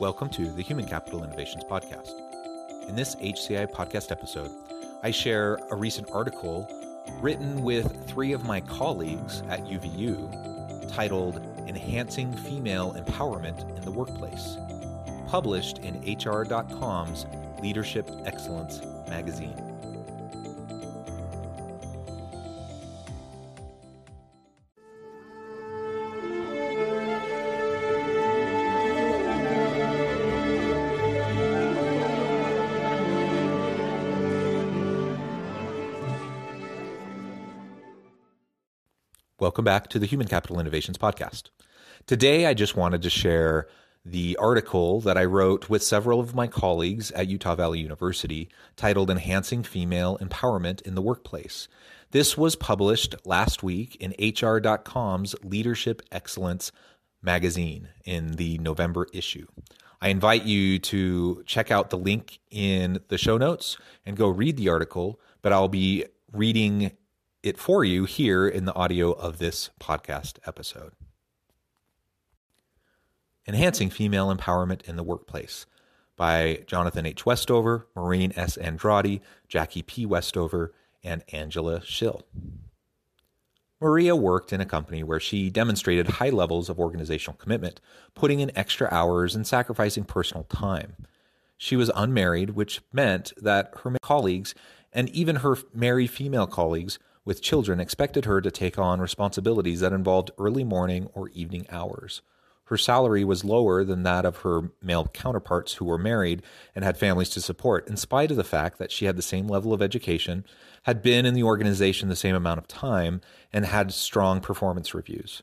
Welcome to the Human Capital Innovations Podcast. In this HCI podcast episode, I share a recent article written with three of my colleagues at UVU titled Enhancing Female Empowerment in the Workplace, published in HR.com's Leadership Excellence magazine. Welcome back to the Human Capital Innovations Podcast. Today, I just wanted to share the article that I wrote with several of my colleagues at Utah Valley University titled Enhancing Female Empowerment in the Workplace. This was published last week in HR.com's Leadership Excellence magazine in the November issue. I invite you to check out the link in the show notes and go read the article, but I'll be reading it for you here in the audio of this podcast episode. Enhancing Female Empowerment in the Workplace by Jonathan H. Westover, Maureen S. Andrade, Jacque P. Westover, and Angela Schill. Maria worked in a company where she demonstrated high levels of organizational commitment, putting in extra hours and sacrificing personal time. She was unmarried, which meant that her colleagues and even her married female colleagues with children expected her to take on responsibilities that involved early morning or evening hours. Her salary was lower than that of her male counterparts who were married and had families to support, in spite of the fact that she had the same level of education, had been in the organization the same amount of time, and had strong performance reviews.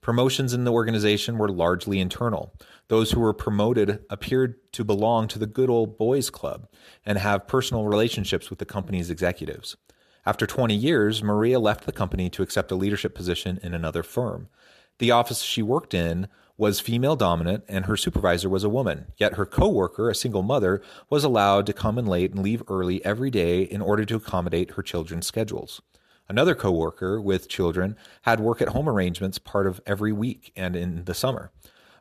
Promotions in the organization were largely internal. Those who were promoted appeared to belong to the good old boys club and have personal relationships with the company's executives. After 20 years, Maria left the company to accept a leadership position in another firm. The office she worked in was female dominant and her supervisor was a woman. Yet her coworker, a single mother, was allowed to come in late and leave early every day in order to accommodate her children's schedules. Another coworker with children had work at home arrangements part of every week and in the summer.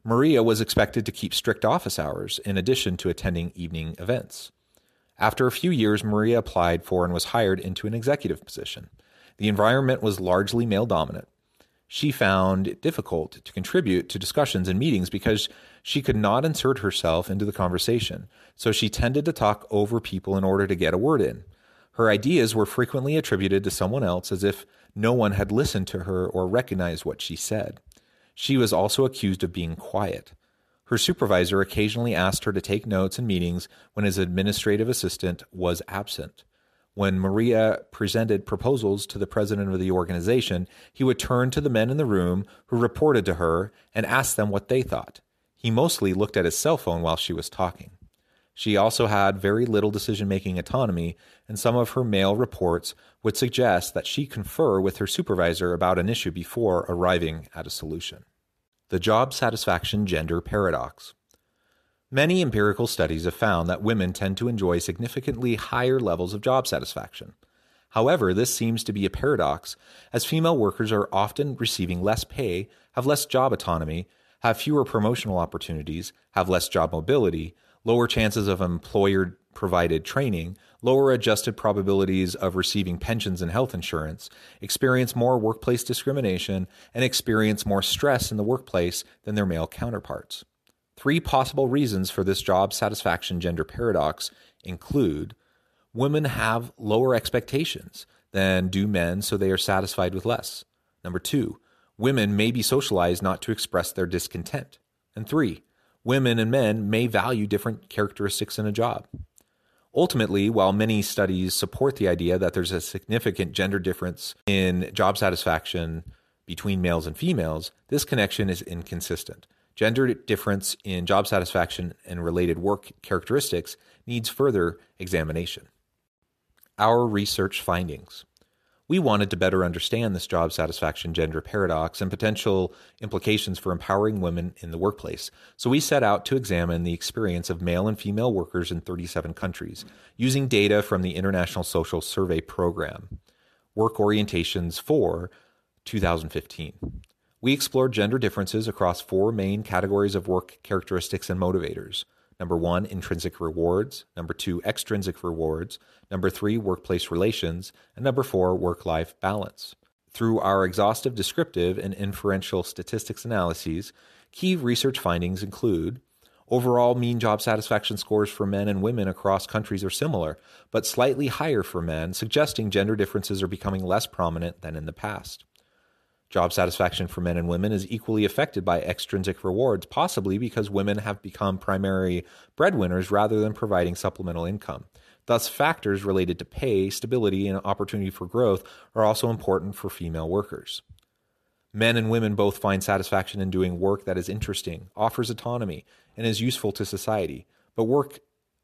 Maria was expected to keep strict office hours in addition to attending evening events. After a few years, Maria applied for and was hired into an executive position. The environment was largely male dominant. She found it difficult to contribute to discussions and meetings because she could not insert herself into the conversation, so she tended to talk over people in order to get a word in. Her ideas were frequently attributed to someone else as if no one had listened to her or recognized what she said. She was also accused of being quiet. Her supervisor occasionally asked her to take notes in meetings when his administrative assistant was absent. When Maria presented proposals to the president of the organization, he would turn to the men in the room who reported to her and ask them what they thought. He mostly looked at his cell phone while she was talking. She also had very little decision making autonomy, and some of her male reports would suggest that she confer with her supervisor about an issue before arriving at a solution. The job satisfaction gender paradox. Many empirical studies have found that women tend to enjoy significantly higher levels of job satisfaction. However, this seems to be a paradox, as female workers are often receiving less pay, have less job autonomy, have fewer promotional opportunities, have less job mobility, lower chances of employer provided training, lower adjusted probabilities of receiving pensions and health insurance, experience more workplace discrimination, and experience more stress in the workplace than their male counterparts. Three possible reasons for this job satisfaction gender paradox include women have lower expectations than do men, so they are satisfied with less. Number two, women may be socialized not to express their discontent. And three, women and men may value different characteristics in a job. Ultimately, while many studies support the idea that there's a significant gender difference in job satisfaction between males and females, this connection is inconsistent. Gender difference in job satisfaction and related work characteristics needs further examination. Our research findings. We wanted to better understand this job satisfaction gender paradox and potential implications for empowering women in the workplace. So we set out to examine the experience of male and female workers in 37 countries using data from the International Social Survey Program, Work Orientations for 2015. We explored gender differences across four main categories of work characteristics and motivators. Number one, intrinsic rewards. Number two, extrinsic rewards. Number three, workplace relations. And number four, work life balance. Through our exhaustive descriptive and inferential statistics analyses, key research findings include overall mean job satisfaction scores for men and women across countries are similar, but slightly higher for men, suggesting gender differences are becoming less prominent than in the past. Job satisfaction for men and women is equally affected by extrinsic rewards, possibly because women have become primary breadwinners rather than providing supplemental income. Thus, factors related to pay, stability, and opportunity for growth are also important for female workers. Men and women both find satisfaction in doing work that is interesting, offers autonomy, and is useful to society. But work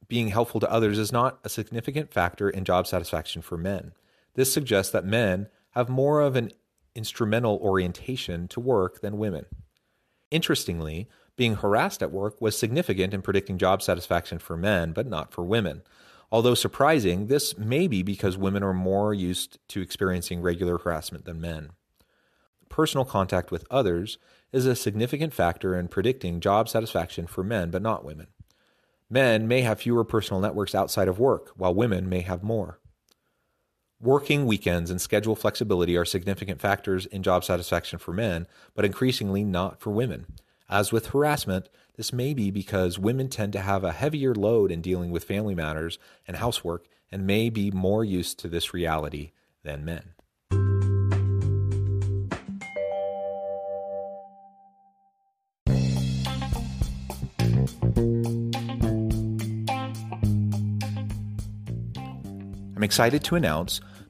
being helpful to others is not a significant factor in job satisfaction for men. This suggests that men have more of an instrumental orientation to work than women. Interestingly, being harassed at work was significant in predicting job satisfaction for men, but not for women. Although surprising, this may be because women are more used to experiencing regular harassment than men. Personal contact with others is a significant factor in predicting job satisfaction for men, but not women. Men may have fewer personal networks outside of work, while women may have more. Working weekends and schedule flexibility are significant factors in job satisfaction for men, but increasingly not for women. As with harassment, this may be because women tend to have a heavier load in dealing with family matters and housework and may be more used to this reality than men. I'm excited to announce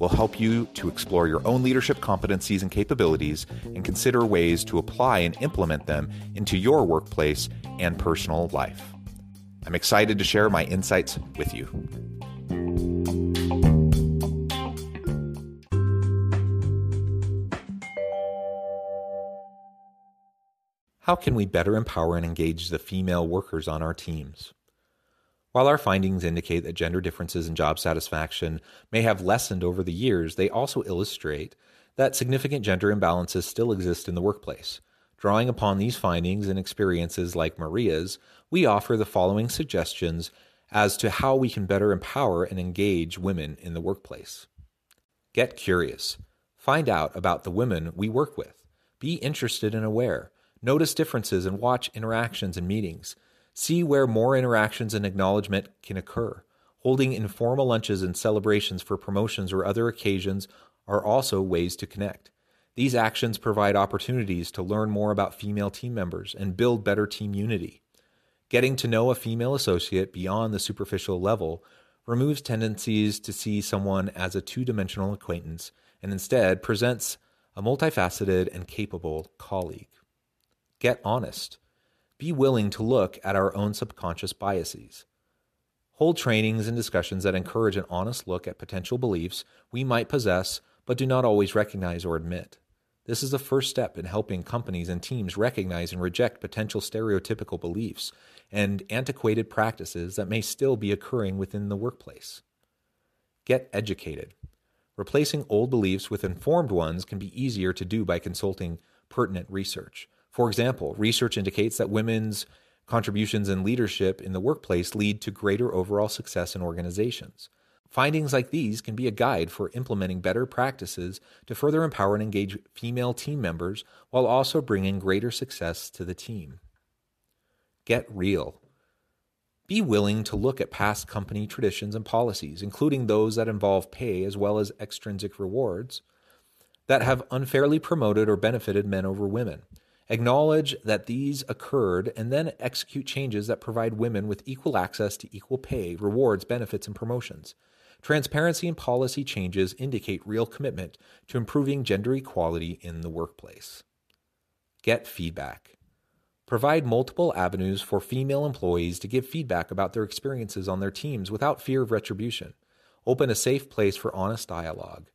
will help you to explore your own leadership competencies and capabilities and consider ways to apply and implement them into your workplace and personal life. I'm excited to share my insights with you. How can we better empower and engage the female workers on our teams? While our findings indicate that gender differences in job satisfaction may have lessened over the years, they also illustrate that significant gender imbalances still exist in the workplace. Drawing upon these findings and experiences like Maria's, we offer the following suggestions as to how we can better empower and engage women in the workplace. Get curious. Find out about the women we work with. Be interested and aware. Notice differences and watch interactions and meetings. See where more interactions and acknowledgement can occur. Holding informal lunches and celebrations for promotions or other occasions are also ways to connect. These actions provide opportunities to learn more about female team members and build better team unity. Getting to know a female associate beyond the superficial level removes tendencies to see someone as a two dimensional acquaintance and instead presents a multifaceted and capable colleague. Get honest be willing to look at our own subconscious biases. Hold trainings and discussions that encourage an honest look at potential beliefs we might possess but do not always recognize or admit. This is the first step in helping companies and teams recognize and reject potential stereotypical beliefs and antiquated practices that may still be occurring within the workplace. Get educated. Replacing old beliefs with informed ones can be easier to do by consulting pertinent research. For example, research indicates that women's contributions and leadership in the workplace lead to greater overall success in organizations. Findings like these can be a guide for implementing better practices to further empower and engage female team members while also bringing greater success to the team. Get real. Be willing to look at past company traditions and policies, including those that involve pay as well as extrinsic rewards, that have unfairly promoted or benefited men over women. Acknowledge that these occurred and then execute changes that provide women with equal access to equal pay, rewards, benefits, and promotions. Transparency and policy changes indicate real commitment to improving gender equality in the workplace. Get feedback. Provide multiple avenues for female employees to give feedback about their experiences on their teams without fear of retribution. Open a safe place for honest dialogue.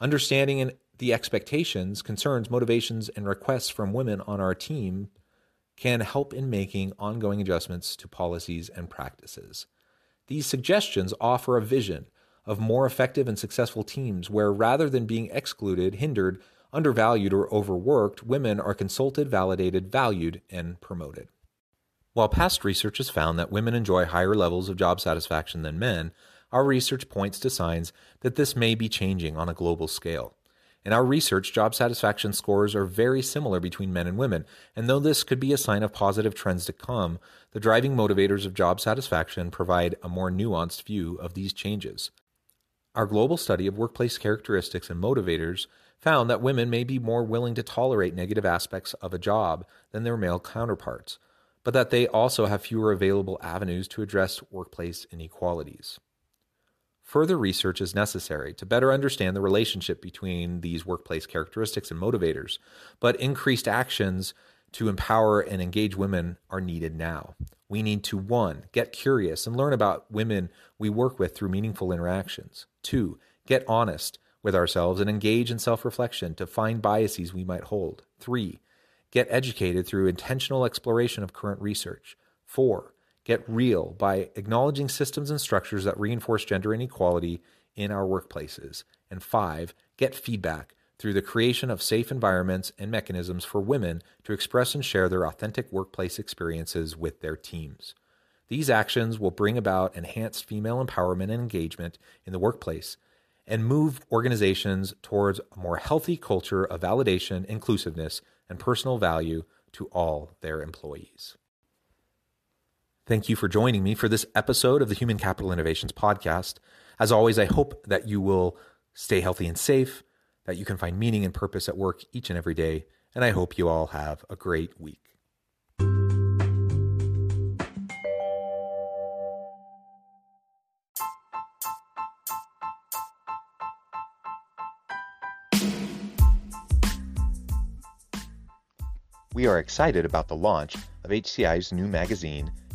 Understanding the expectations, concerns, motivations, and requests from women on our team can help in making ongoing adjustments to policies and practices. These suggestions offer a vision of more effective and successful teams where rather than being excluded, hindered, undervalued, or overworked, women are consulted, validated, valued, and promoted. While past research has found that women enjoy higher levels of job satisfaction than men, our research points to signs that this may be changing on a global scale. In our research, job satisfaction scores are very similar between men and women, and though this could be a sign of positive trends to come, the driving motivators of job satisfaction provide a more nuanced view of these changes. Our global study of workplace characteristics and motivators found that women may be more willing to tolerate negative aspects of a job than their male counterparts, but that they also have fewer available avenues to address workplace inequalities. Further research is necessary to better understand the relationship between these workplace characteristics and motivators, but increased actions to empower and engage women are needed now. We need to one, get curious and learn about women we work with through meaningful interactions. Two, get honest with ourselves and engage in self reflection to find biases we might hold. Three, get educated through intentional exploration of current research. Four, get real by acknowledging systems and structures that reinforce gender inequality in our workplaces. And five, get feedback through the creation of safe environments and mechanisms for women to express and share their authentic workplace experiences with their teams. These actions will bring about enhanced female empowerment and engagement in the workplace and move organizations towards a more healthy culture of validation, inclusiveness, and personal value to all their employees. Thank you for joining me for this episode of the Human Capital Innovations Podcast. As always, I hope that you will stay healthy and safe, that you can find meaning and purpose at work each and every day, and I hope you all have a great week. We are excited about the launch of HCI's new magazine,